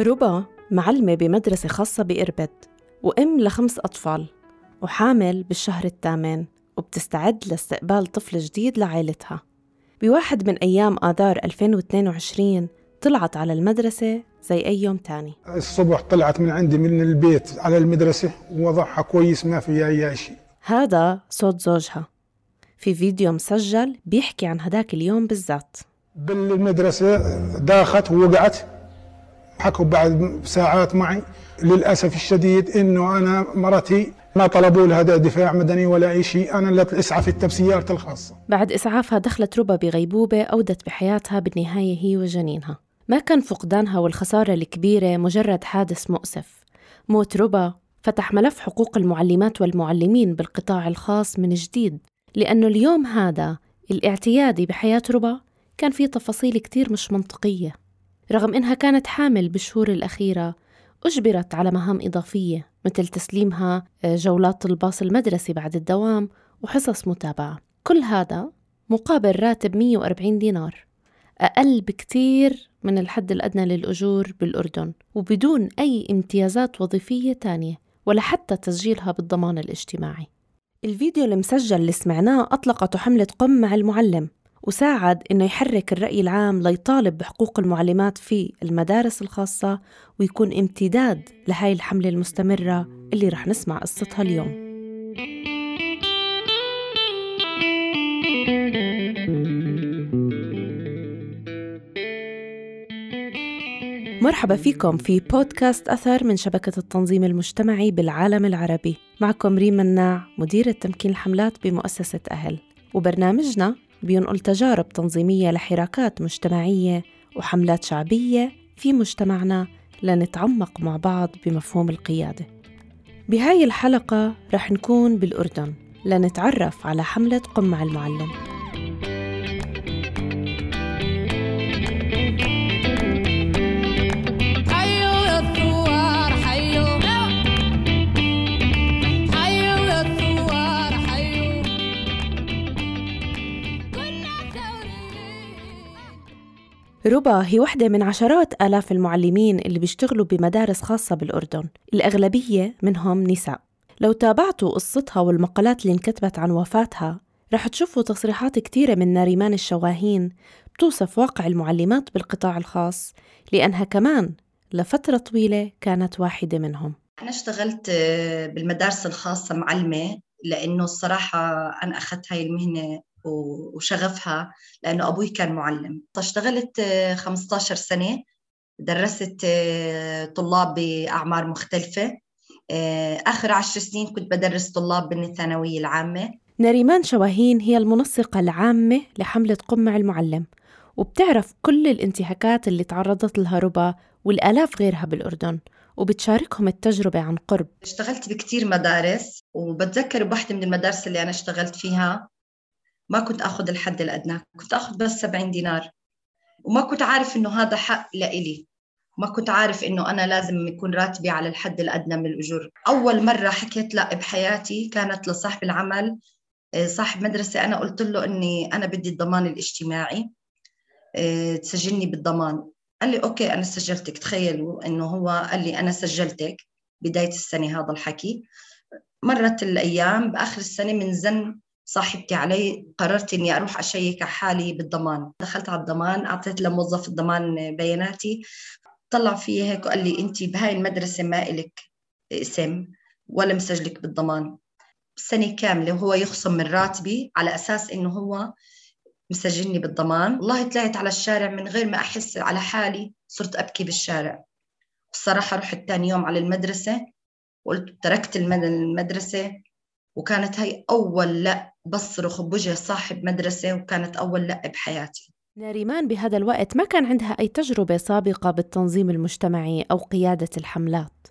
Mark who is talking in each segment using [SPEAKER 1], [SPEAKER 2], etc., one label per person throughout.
[SPEAKER 1] ربا معلمة بمدرسة خاصة بإربد وأم لخمس أطفال وحامل بالشهر الثامن وبتستعد لاستقبال طفل جديد لعائلتها. بواحد من أيام آذار 2022 طلعت على المدرسة زي أي يوم تاني.
[SPEAKER 2] الصبح طلعت من عندي من البيت على المدرسة ووضعها كويس ما فيها أي شيء.
[SPEAKER 1] هذا صوت زوجها. في فيديو مسجل بيحكي عن هداك اليوم بالذات.
[SPEAKER 2] بالمدرسة داخت ووقعت. حكوا بعد ساعات معي. للأسف الشديد إنه أنا مرتي ما طلبوا لها دفاع مدني ولا أي شيء. أنا اللي إسعفت بسيارتي الخاصة.
[SPEAKER 1] بعد إسعافها دخلت ربا بغيبوبة أودت بحياتها بالنهاية هي وجنينها. ما كان فقدانها والخسارة الكبيرة مجرد حادث مؤسف. موت ربا فتح ملف حقوق المعلمات والمعلمين بالقطاع الخاص من جديد لأنه اليوم هذا الاعتيادي بحياة ربا كان فيه تفاصيل كتير مش منطقية. رغم إنها كانت حامل بالشهور الأخيرة أجبرت على مهام إضافية مثل تسليمها آه، جولات الباص المدرسي بعد الدوام وحصص متابعة. كل هذا مقابل راتب 140 دينار أقل بكتير من الحد الأدنى للأجور بالأردن وبدون أي امتيازات وظيفية تانية ولا حتى تسجيلها بالضمان الاجتماعي. الفيديو المسجل اللي سمعناه أطلقته حملة قم مع المعلم. وساعد إنه يحرك الرأي العام ليطالب بحقوق المعلمات في المدارس الخاصة ويكون امتداد لهاي الحملة المستمرة اللي رح نسمع قصتها اليوم. مرحبا فيكم في بودكاست أثر من شبكة التنظيم المجتمعي بالعالم العربي. معكم ريم مناع مديرة تمكين الحملات بمؤسسة أهل. وبرنامجنا بينقل تجارب تنظيمية لحراكات مجتمعية وحملات شعبية في مجتمعنا لنتعمق مع بعض بمفهوم القيادة. بهاي الحلقة رح نكون بالأردن لنتعرف على حملة قم مع المعلم. ربا هي واحدة من عشرات آلاف المعلمين اللي بيشتغلوا بمدارس خاصة بالأردن الأغلبية منهم نساء. لو تابعتوا قصتها والمقالات اللي انكتبت عن وفاتها رح تشوفوا تصريحات كتيرة من ناريمان الشواهين بتوصف واقع المعلمات بالقطاع الخاص لأنها كمان لفترة طويلة كانت واحدة منهم.
[SPEAKER 3] أنا اشتغلت بالمدارس الخاصة معلمة لأنه الصراحة أنا أخذت هاي المهنة وشغفها لأنه أبوي كان معلم. فاشتغلت 15 سنة درست آه، طلاب بأعمار مختلفة. آه، آخر عشر سنين كنت بدرس طلاب بالثانوية العامة.
[SPEAKER 1] نريمان شواهين هي المنسقة العامة لحملة قم مع المعلم وبتعرف كل الانتهاكات اللي تعرضت لها ربا والآلاف غيرها بالأردن وبتشاركهم التجربة عن قرب.
[SPEAKER 3] اشتغلت بكتير مدارس وبتذكر بواحدة من المدارس اللي أنا اشتغلت فيها. ما كنت آخذ الحد الادنى كنت آخذ بس 70 دينار. وما كنت عارف إنه هذا حق لإلي. ما كنت عارف إنه أنا لازم يكون راتبي على الحد الأدنى من الأجور. أول مرة حكيت لا بحياتي كانت لصاحب العمل آه، صاحب مدرسة. أنا قلت له إني أنا بدي الضمان الاجتماعي آه، تسجلني بالضمان. قال لي أوكي أنا سجلتك. تخيلوا إنه هو قال لي أنا سجلتك بداية السنة هذا الحكي. مرت الأيام بآخر السنة من زن صاحبتي علي قررت إني أروح أشيك على حالي بالضمان. دخلت على الضمان أعطيت لموظف الضمان بياناتي. طلع في هيك وقال لي انت بهاي المدرسة ما إلك اسم ولا مسجلك بالضمان. سنة كاملة وهو يخصم من راتبي على أساس إنه هو مسجلني بالضمان. والله طلعت على الشارع من غير ما أحس على حالي صرت أبكي بالشارع. الصراحه رحت ثاني يوم على المدرسة وقلت تركت المدرسة وكانت هي أول لا بصرخ بوجه صاحب مدرسة وكانت أول لأ بحياتي.
[SPEAKER 1] ناريمان بهذا الوقت ما كان عندها أي تجربة سابقة بالتنظيم المجتمعي أو قيادة الحملات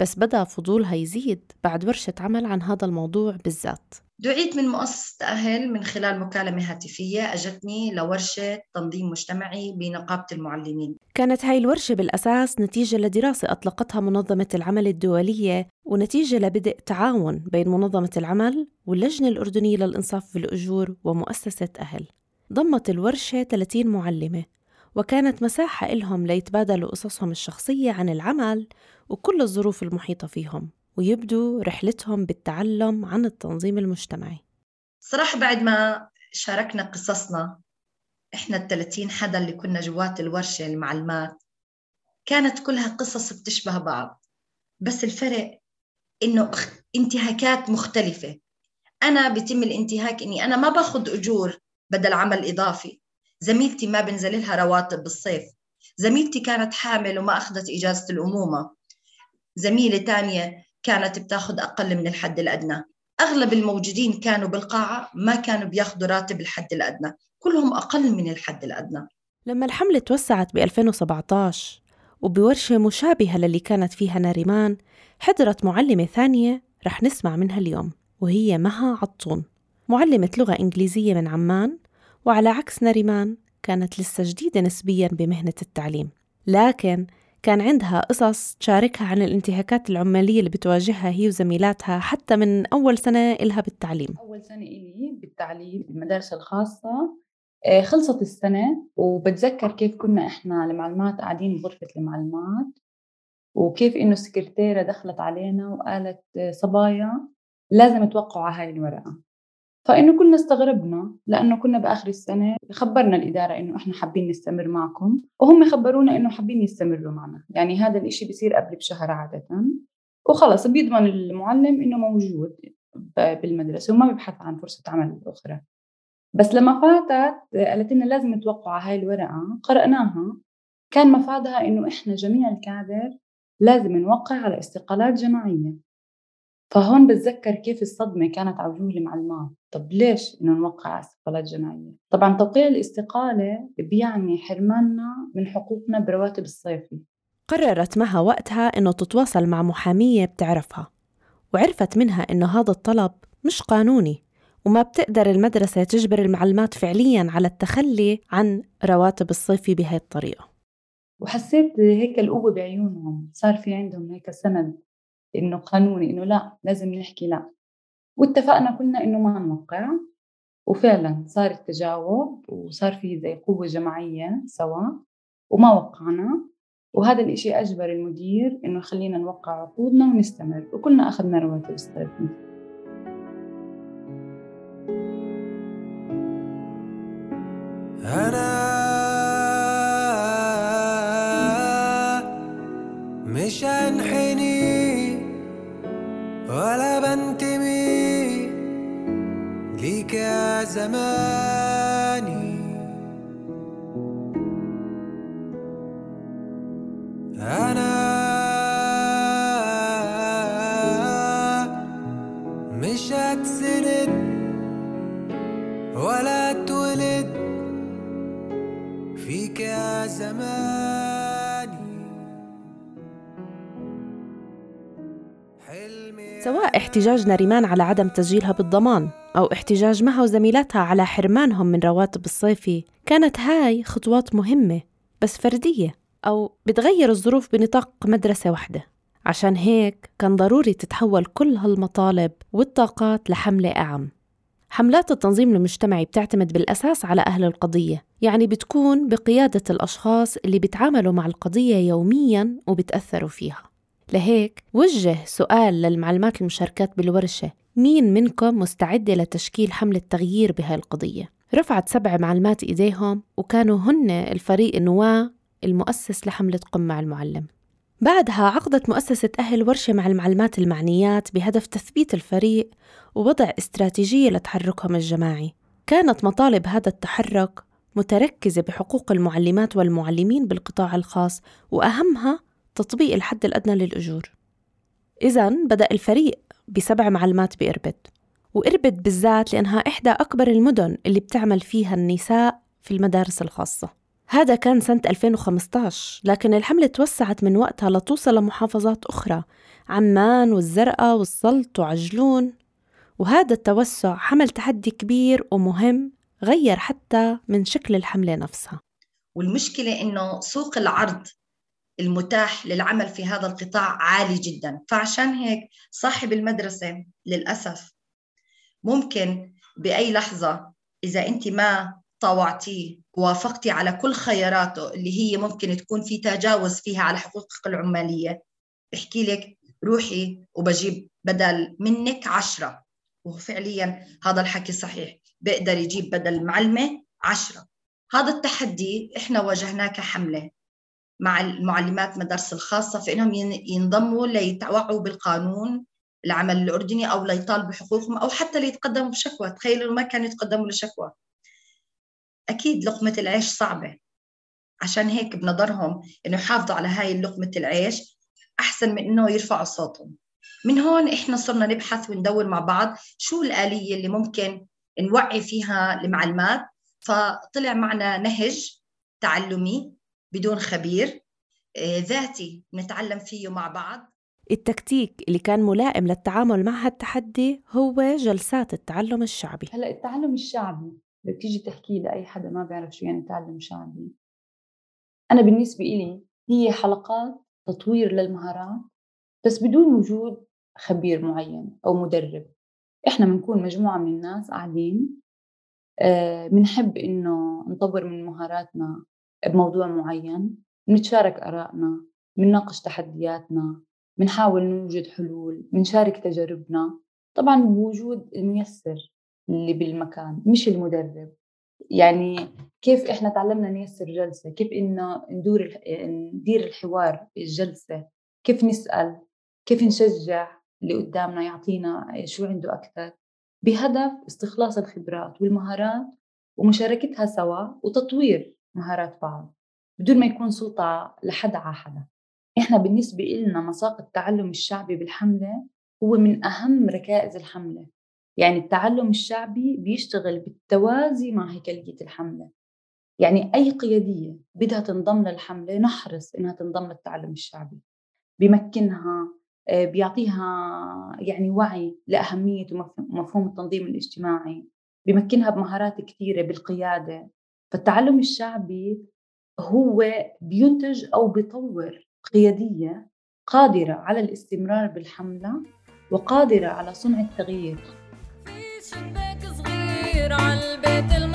[SPEAKER 1] بس بدأ فضولها يزيد بعد ورشة عمل عن هذا الموضوع بالذات.
[SPEAKER 3] دعيت من مؤسسة أهل من خلال مكالمة هاتفية أجتني لورشة تنظيم مجتمعي بنقابة المعلمين.
[SPEAKER 1] كانت هاي الورشة بالأساس نتيجة لدراسة أطلقتها منظمة العمل الدولية ونتيجة لبدء تعاون بين منظمة العمل واللجنة الأردنية للإنصاف بالأجور ومؤسسة أهل. ضمت الورشة 30 معلمة وكانت مساحة إلهم ليتبادلوا قصصهم الشخصية عن العمل وكل الظروف المحيطة فيهم. ويبدوا رحلتهم بالتعلم عن التنظيم المجتمعي.
[SPEAKER 3] صراحة بعد ما شاركنا قصصنا إحنا الثلاثين حدا اللي كنا جوات الورشة المعلمات كانت كلها قصص بتشبه بعض. بس الفرق إنه انتهاكات مختلفة. أنا بيتم الانتهاك إني أنا ما باخذ أجور بدل عمل إضافي. زميلتي ما بنزل لها رواتب بالصيف. زميلتي كانت حامل وما أخذت إجازة الأمومة. زميلة تانية كانت بتاخذ أقل من الحد الأدنى. أغلب الموجودين كانوا بالقاعة ما كانوا بياخذوا راتب الحد الأدنى. كلهم أقل من الحد الأدنى.
[SPEAKER 1] لما الحملة توسعت ب 2017 وبورشة مشابهة للي كانت فيها ناريمان حضرت معلمة ثانية رح نسمع منها اليوم وهي مها عطون. معلمة لغة إنجليزية من عمان وعلى عكس ناريمان كانت لسه جديدة نسبيا بمهنة التعليم. لكن كان عندها قصص تشاركها عن الانتهاكات العمالية اللي بتواجهها هي وزميلاتها حتى من أول سنة إلها بالتعليم.
[SPEAKER 4] أول سنة إلي بالتعليم بالمدارس الخاصة. آه، خلصت السنة وبتذكر كيف كنا إحنا المعلمات قاعدين بغرفة المعلمات وكيف إنه السكرتيرة دخلت علينا وقالت آه، صبايا لازم توقعوا على هاي الورقة. فإنه كلنا استغربنا لأنه كنا بآخر السنة خبرنا الإدارة إنه إحنا حابين نستمر معكم وهم خبرونا إنه حابين يستمروا معنا. يعني هذا الإشي بيصير قبل بشهر عادة. وخلص بيضمن المعلم إنه موجود بالمدرسة وما بيبحث عن فرصة عمل أخرى. بس لما فاتت قالت لنا لازم توقعوا هاي الورقة قرأناها. كان مفادها إنه إحنا جميع الكادر لازم نوقع على استقالات جماعية. فهون بتذكر كيف الصدمة كانت على وجوه المعلمات طب ليش إنه نوقع على استقالات جماعية طبعا توقيع الاستقالة بيعني حرماننا من حقوقنا برواتب الصيفي.
[SPEAKER 1] قررت مها وقتها إنه تتواصل مع محامية بتعرفها وعرفت منها إنه هذا الطلب مش قانوني وما بتقدر المدرسة تجبر المعلمات فعليا على التخلي عن رواتب الصيفي بهي الطريقة.
[SPEAKER 4] وحسيت هيك القوة بعيونهم صار في عندهم هيك سند إنه قانوني إنه لا لازم نحكي لا. واتفقنا كلنا إنه ما نوقع. وفعلا صار التجاوب وصار في زي قوة جماعية سوا وما وقعنا. وهذا الإشي أجبر المدير إنه يخلينا نوقع عقودنا ونستمر. وكلنا أخذنا رواتب الصيفي أنا مش هنحني يا زماني. أنا مش هتسند ولا اتولد فيك يا زماني.
[SPEAKER 1] سواء احتجاج ناريمان على عدم تسجيلها بالضمان. أو احتجاج معها وزميلاتها على حرمانهم من رواتب الصيفي كانت هاي خطوات مهمة بس فردية أو بتغير الظروف بنطاق مدرسة واحدة. عشان هيك كان ضروري تتحول كل هالمطالب والطاقات لحملة أعم. حملات التنظيم المجتمعي بتعتمد بالأساس على أهل القضية يعني بتكون بقيادة الأشخاص اللي بيتعاملوا مع القضية يومياً وبتأثروا فيها. لهيك وجه سؤال للمعلمات المشاركات بالورشة مين منكم مستعدة لتشكيل حملة تغيير بهاي القضية؟ رفعت سبع معلمات إيديهم وكانوا هن الفريق النواة المؤسس لحملة قم مع المعلم. بعدها عقدت مؤسسة أهل ورشة مع المعلمات المعنيات بهدف تثبيت الفريق ووضع استراتيجية لتحركهم الجماعي. كانت مطالب هذا التحرك متركزة بحقوق المعلمات والمعلمين بالقطاع الخاص وأهمها تطبيق الحد الأدنى للأجور. إذا بدأ الفريق بسبع معلمات بإربد وإربد بالذات لأنها إحدى أكبر المدن اللي بتعمل فيها النساء في المدارس الخاصة. هذا كان سنة 2015 لكن الحملة توسعت من وقتها لتوصل لمحافظات أخرى عمان والزرقاء والسلط وعجلون. وهذا التوسع حمل تحدي كبير ومهم غير حتى من شكل الحملة نفسها.
[SPEAKER 3] والمشكلة إنه سوق العرض المتاح للعمل في هذا القطاع عالي جدا. فعشان هيك صاحب المدرسة للأسف ممكن بأي لحظة إذا أنت ما طاوعتيه ووافقتي على كل خياراته اللي هي ممكن تكون في تجاوز فيها على حقوقك العمالية بحكي لك روحي وبجيب بدل منك عشرة. وفعليا هذا الحكي صحيح بيقدر يجيب بدل المعلمة عشرة. هذا التحدي إحنا واجهناه كحملة. مع المعلمات مدارس الخاصة في انهم ينضموا ليتوعوا بالقانون العمل الأردني أو ليطالبوا حقوقهم أو حتى ليتقدموا بشكوى. تخيلوا ما كانوا يتقدموا لشكوى. أكيد لقمة العيش صعبة. عشان هيك بنظرهم إنه يحافظوا على هاي لقمة العيش أحسن من إنه يرفعوا صوتهم. من هون إحنا صرنا نبحث وندور مع بعض شو الآلية اللي ممكن نوعي فيها المعلمات. فطلع معنا نهج تعلمي بدون خبير آه، ذاتي نتعلم فيه مع بعض.
[SPEAKER 1] التكتيك اللي كان ملائم للتعامل مع هالتحدي هو جلسات التعلم الشعبي.
[SPEAKER 4] هلا التعلم الشعبي بتيجي تحكي لأي حدا ما بيعرف شو يعني تعلم شعبي أنا بالنسبة إلي هي حلقات تطوير للمهارات بس بدون وجود خبير معين أو مدرب. إحنا بنكون مجموعة من الناس قاعدين بنحب آه، إنه نطور من مهاراتنا بموضوع معين بنتشارك آرائنا بنناقش تحدياتنا بنحاول نوجد حلول بنشارك تجاربنا. طبعا بوجود الميسر اللي بالمكان مش المدرب. يعني كيف إحنا تعلمنا نيسر جلسة؟ كيف انه ندور ندير الحوار الجلسة؟ كيف نسأل؟ كيف نشجع اللي قدامنا يعطينا شو عنده أكثر؟ بهدف استخلاص الخبرات والمهارات ومشاركتها سوا وتطوير. مهارات بعض بدون ما يكون سلطة لحدا على حدا. إحنا بالنسبة إلنا مساق التعلم الشعبي بالحملة هو من أهم ركائز الحملة. يعني التعلم الشعبي بيشتغل بالتوازي مع هيكلية الحملة. يعني أي قيادية بدها تنضم للحملة نحرص إنها تنضم للتعلم الشعبي. بيمكنها آه، بيعطيها يعني وعي لأهمية ومفهوم التنظيم الاجتماعي. بيمكنها بمهارات كثيرة بالقيادة. فالتعلم الشعبي هو بينتج أو بيطور قيادية قادرة على الاستمرار بالحملة وقادرة على صنع التغيير. في شباك صغير على البيت المهجور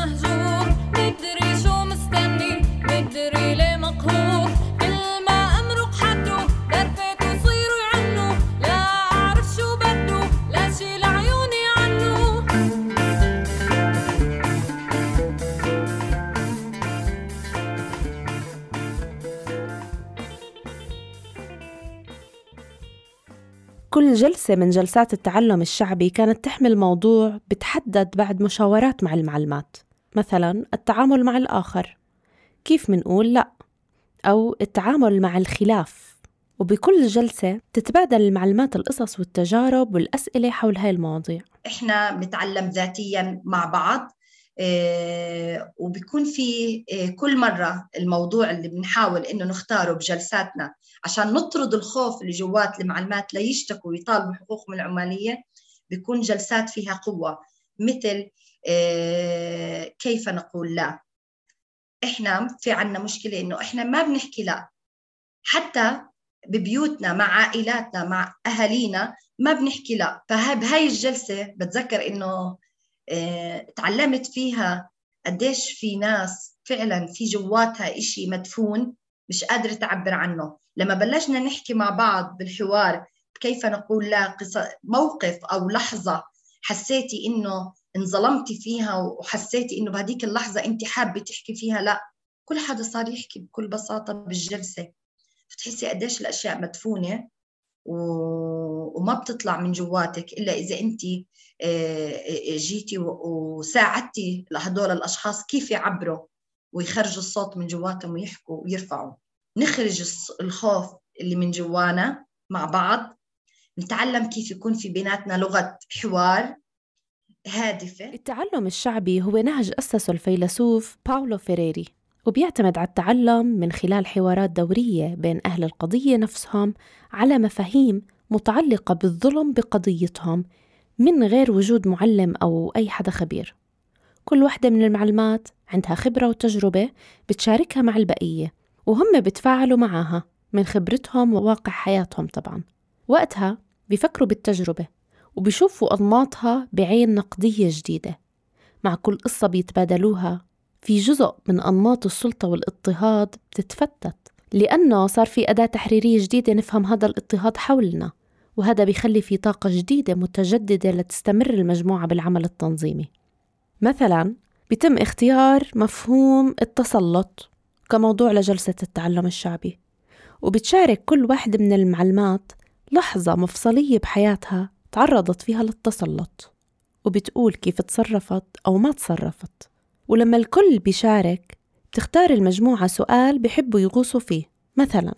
[SPEAKER 1] كل جلسة من جلسات التعلم الشعبي كانت تحمل موضوع بتحدد بعد مشاورات مع المعلمات. مثلا التعامل مع الآخر. كيف منقول لأ؟ أو التعامل مع الخلاف. وبكل جلسة تتبادل المعلمات القصص والتجارب والأسئلة حول هاي المواضيع.
[SPEAKER 3] إحنا بنتعلم ذاتيا مع بعض. وبيكون في آه، كل مرة الموضوع اللي بنحاول إنه نختاره بجلساتنا عشان نطرد الخوف اللي جوات المعلمات ليشتكوا ويطالبوا حقوقهم العمالية بيكون جلسات فيها قوة مثل آه، كيف نقول لا. إحنا في عنا مشكلة إنه إحنا ما بنحكي لا. حتى ببيوتنا مع عائلاتنا مع أهالينا ما بنحكي لا. فبهاي الجلسة بتذكر إنه آه، تعلمت فيها قديش في ناس فعلا في جواتها إشي مدفون مش قادرة تعبر عنه. لما بلشنا نحكي مع بعض بالحوار كيف نقول لا موقف أو لحظة حسيتي إنه انظلمتي فيها وحسيتي إنه بهديك اللحظة أنت حابة تحكي فيها؟ لا كل حدا صار يحكي بكل بساطة بالجلسة. بتحسي قديش الأشياء مدفونة. وما بتطلع من جواتك إلا إذا أنت آه، آه، جيتي وساعدتي لهدول الأشخاص كيف يعبروا ويخرجوا الصوت من جواتهم ويحكوا ويرفعوا. نخرج الخوف اللي من جوانا مع بعض نتعلم كيف يكون في بيناتنا لغة حوار هادفة.
[SPEAKER 1] التعلم الشعبي هو نهج أسسه الفيلسوف باولو فيريري وبيعتمد على التعلم من خلال حوارات دورية بين أهل القضية نفسهم على مفاهيم متعلقة بالظلم بقضيتهم من غير وجود معلم أو أي حدا خبير. كل وحدة من المعلمات عندها خبرة وتجربة بتشاركها مع البقية وهم بتفاعلوا معها من خبرتهم وواقع حياتهم طبعا. وقتها بيفكروا بالتجربة وبيشوفوا أنماطها بعين نقدية جديدة مع كل قصة بيتبادلوها في جزء من أنماط السلطة والاضطهاد بتتفتت لأنه صار في أداة تحريرية جديدة نفهم هذا الاضطهاد حولنا وهذا بيخلي في طاقة جديدة متجددة لتستمر المجموعة بالعمل التنظيمي. مثلا بيتم اختيار مفهوم التسلط كموضوع لجلسة التعلم الشعبي وبتشارك كل واحدة من المعلمات لحظة مفصلية بحياتها تعرضت فيها للتسلط وبتقول كيف تصرفت أو ما تصرفت. ولما الكل بيشارك بتختار المجموعة سؤال بحبوا يغوصوا فيه. مثلا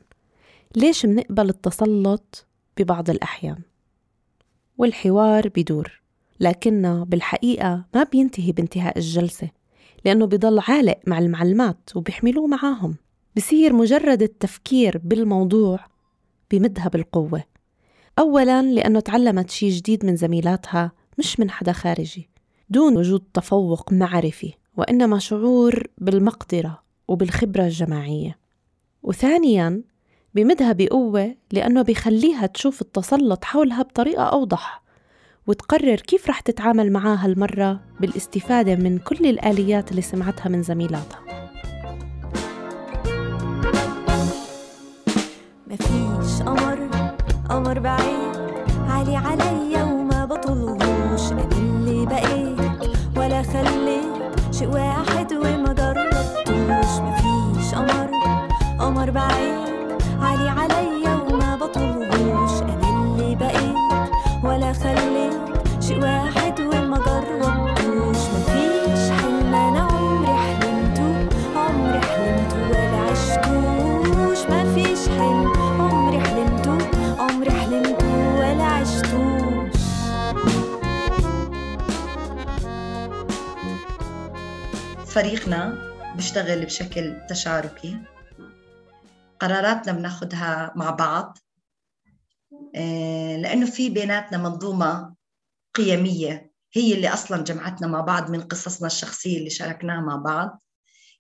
[SPEAKER 1] ليش منقبل التسلط ببعض الأحيان؟ والحوار بدور لكنه بالحقيقة ما بينتهي بانتهاء الجلسة لأنه بضل عالق مع المعلمات وبيحملوه معاهم. بصير مجرد التفكير بالموضوع بمدها بالقوة أولا لأنه تعلمت شي جديد من زميلاتها مش من حدا خارجي دون وجود تفوق معرفي. وإنما شعور بالمقدرة وبالخبرة الجماعية. وثانيا بمدها بقوة لأنه بيخليها تشوف التسلط حولها بطريقة أوضح وتقرر كيف رح تتعامل معاه هالمرة بالاستفادة من كل الآليات اللي سمعتها من زميلاتها.
[SPEAKER 5] مفيش قمر قمر بعيد. عالي عليا وما بطلهوش اللي بقيت. ولا خليت شيء واحد وما
[SPEAKER 3] فريقنا بيشتغل بشكل تشاركي. قراراتنا بناخدها مع بعض. آه، لأنه في بيناتنا منظومة قيمية. هي اللي أصلا جمعتنا مع بعض من قصصنا الشخصية اللي شاركناها مع بعض.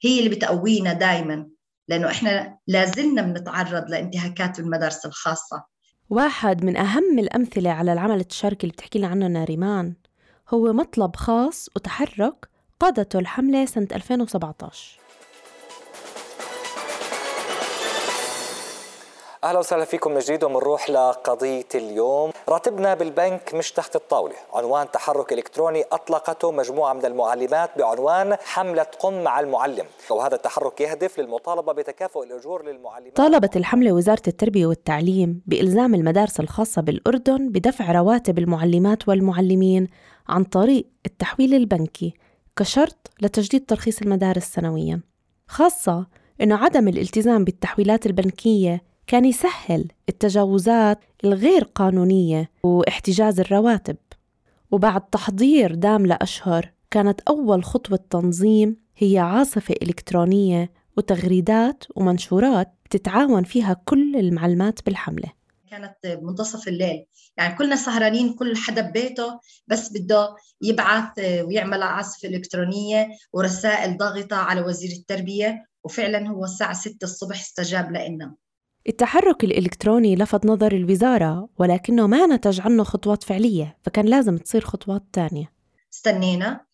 [SPEAKER 3] هي اللي بتقوينا دائما لأنه إحنا لازلنا بنتعرض لانتهاكات المدارس الخاصة.
[SPEAKER 1] واحد من أهم الأمثلة على العمل التشاركي اللي بتحكي لنا عنه ناريمان هو مطلب خاص وتحرك قادته الحملة سنة 2017
[SPEAKER 6] أهلا وسهلا فيكم من جديد وبنروح لقضية اليوم. راتبنا بالبنك مش تحت الطاولة. عنوان تحرك إلكتروني أطلقته مجموعة من المعلمات بعنوان حملة قم مع المعلم. وهذا التحرك يهدف للمطالبة بتكافؤ الأجور للمعلمات.
[SPEAKER 1] طالبت الحملة وزارة التربية والتعليم بإلزام المدارس الخاصة بالأردن بدفع رواتب المعلمات والمعلمين عن طريق التحويل البنكي. كشرط لتجديد ترخيص المدارس سنوياً. خاصة أنه عدم الالتزام بالتحويلات البنكية كان يسهل التجاوزات الغير قانونية واحتجاز الرواتب. وبعد تحضير دام لأشهر كانت أول خطوة تنظيم هي عاصفة إلكترونية وتغريدات ومنشورات بتتعاون فيها كل المعلمات بالحملة.
[SPEAKER 3] كانت بمنتصف الليل. يعني كلنا سهرانين كل حدا ببيته بس بده يبعث ويعمل عاصفة إلكترونية ورسائل ضاغطة على وزير التربية وفعلا هو الساعة 6 الصبح استجاب لنا
[SPEAKER 1] التحرك الإلكتروني لفت نظر الوزارة ولكنه ما نتج عنه خطوات فعلية فكان لازم تصير خطوات تانية.
[SPEAKER 3] استنينا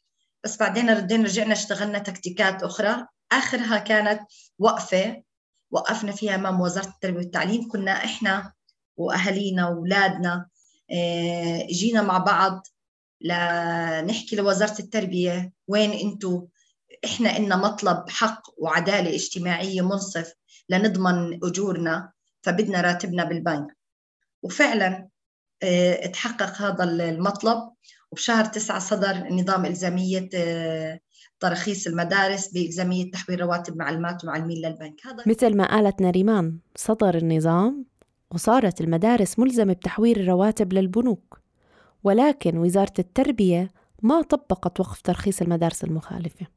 [SPEAKER 3] بس بعدين ردينا رجعنا اشتغلنا تكتيكات أخرى. آخرها كانت وقفة وقفنا فيها أمام وزارة التربية والتعليم. كنا إحنا وأهالينا وأولادنا آه، جينا مع بعض لنحكي لوزارة التربية وين أنتوا؟ إحنا إلنا مطلب حق وعدالة اجتماعية منصف لنضمن أجورنا فبدنا راتبنا بالبنك. وفعلا آه، اتحقق هذا المطلب. وبشهر تسعة صدر نظام إلزامية آه، ترخيص المدارس بإلزامية تحويل رواتب معلمات ومعلمين للبنك. هذا
[SPEAKER 1] مثل ما قالت ناريمان صدر النظام وصارت المدارس ملزمة بتحويل الرواتب للبنوك. ولكن وزارة التربية ما طبقت وقف ترخيص المدارس المخالفة.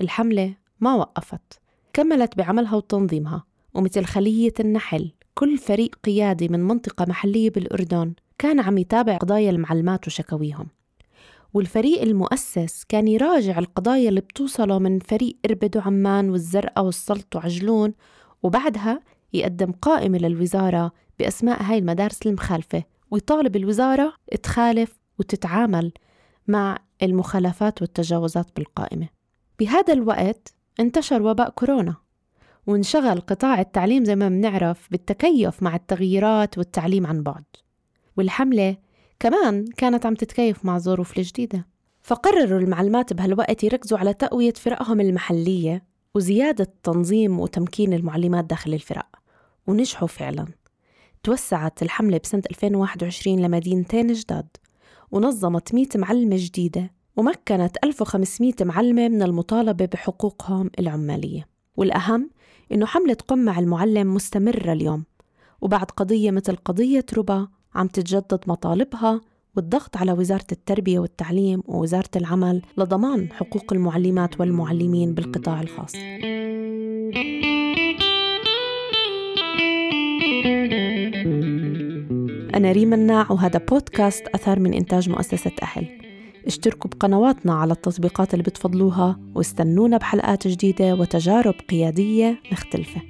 [SPEAKER 1] الحملة ما وقفت كملت بعملها وتنظيمها ومثل خلية النحل كل فريق قيادي من منطقة محلية بالأردن كان عم يتابع قضايا المعلمات وشكاويهم. والفريق المؤسس كان يراجع القضايا اللي بتوصله من فريق إربد وعمان والزرقاء والسلط وعجلون وبعدها يقدم قائمة للوزارة بأسماء هاي المدارس المخالفة ويطالب الوزارة تخالف وتتعامل مع المخالفات والتجاوزات بالقائمة. بهذا الوقت انتشر وباء كورونا وانشغل قطاع التعليم زي ما بنعرف بالتكيف مع التغييرات والتعليم عن بعد. والحملة كمان كانت عم تتكيف مع الظروف الجديدة. فقرروا المعلمات بهالوقت يركزوا على تقوية فرقهم المحلية وزيادة تنظيم وتمكين المعلمات داخل الفرق ونجحوا فعلا. توسعت الحملة بسنة 2021 لمدينتين جداد ونظمت 100 معلمة جديدة ومكنت 1500 معلمة من المطالبة بحقوقهم العمالية والأهم إنه حملة قم مع المعلم مستمرة اليوم وبعد قضية مثل قضية ربا عم تتجدد مطالبها والضغط على وزارة التربية والتعليم ووزارة العمل لضمان حقوق المعلمات والمعلمين بالقطاع الخاص. أنا ريم الناع وهذا بودكاست أثر من إنتاج مؤسسة أهل. اشتركوا بقنواتنا على التطبيقات اللي بتفضلوها واستنونا بحلقات جديدة وتجارب قيادية مختلفة.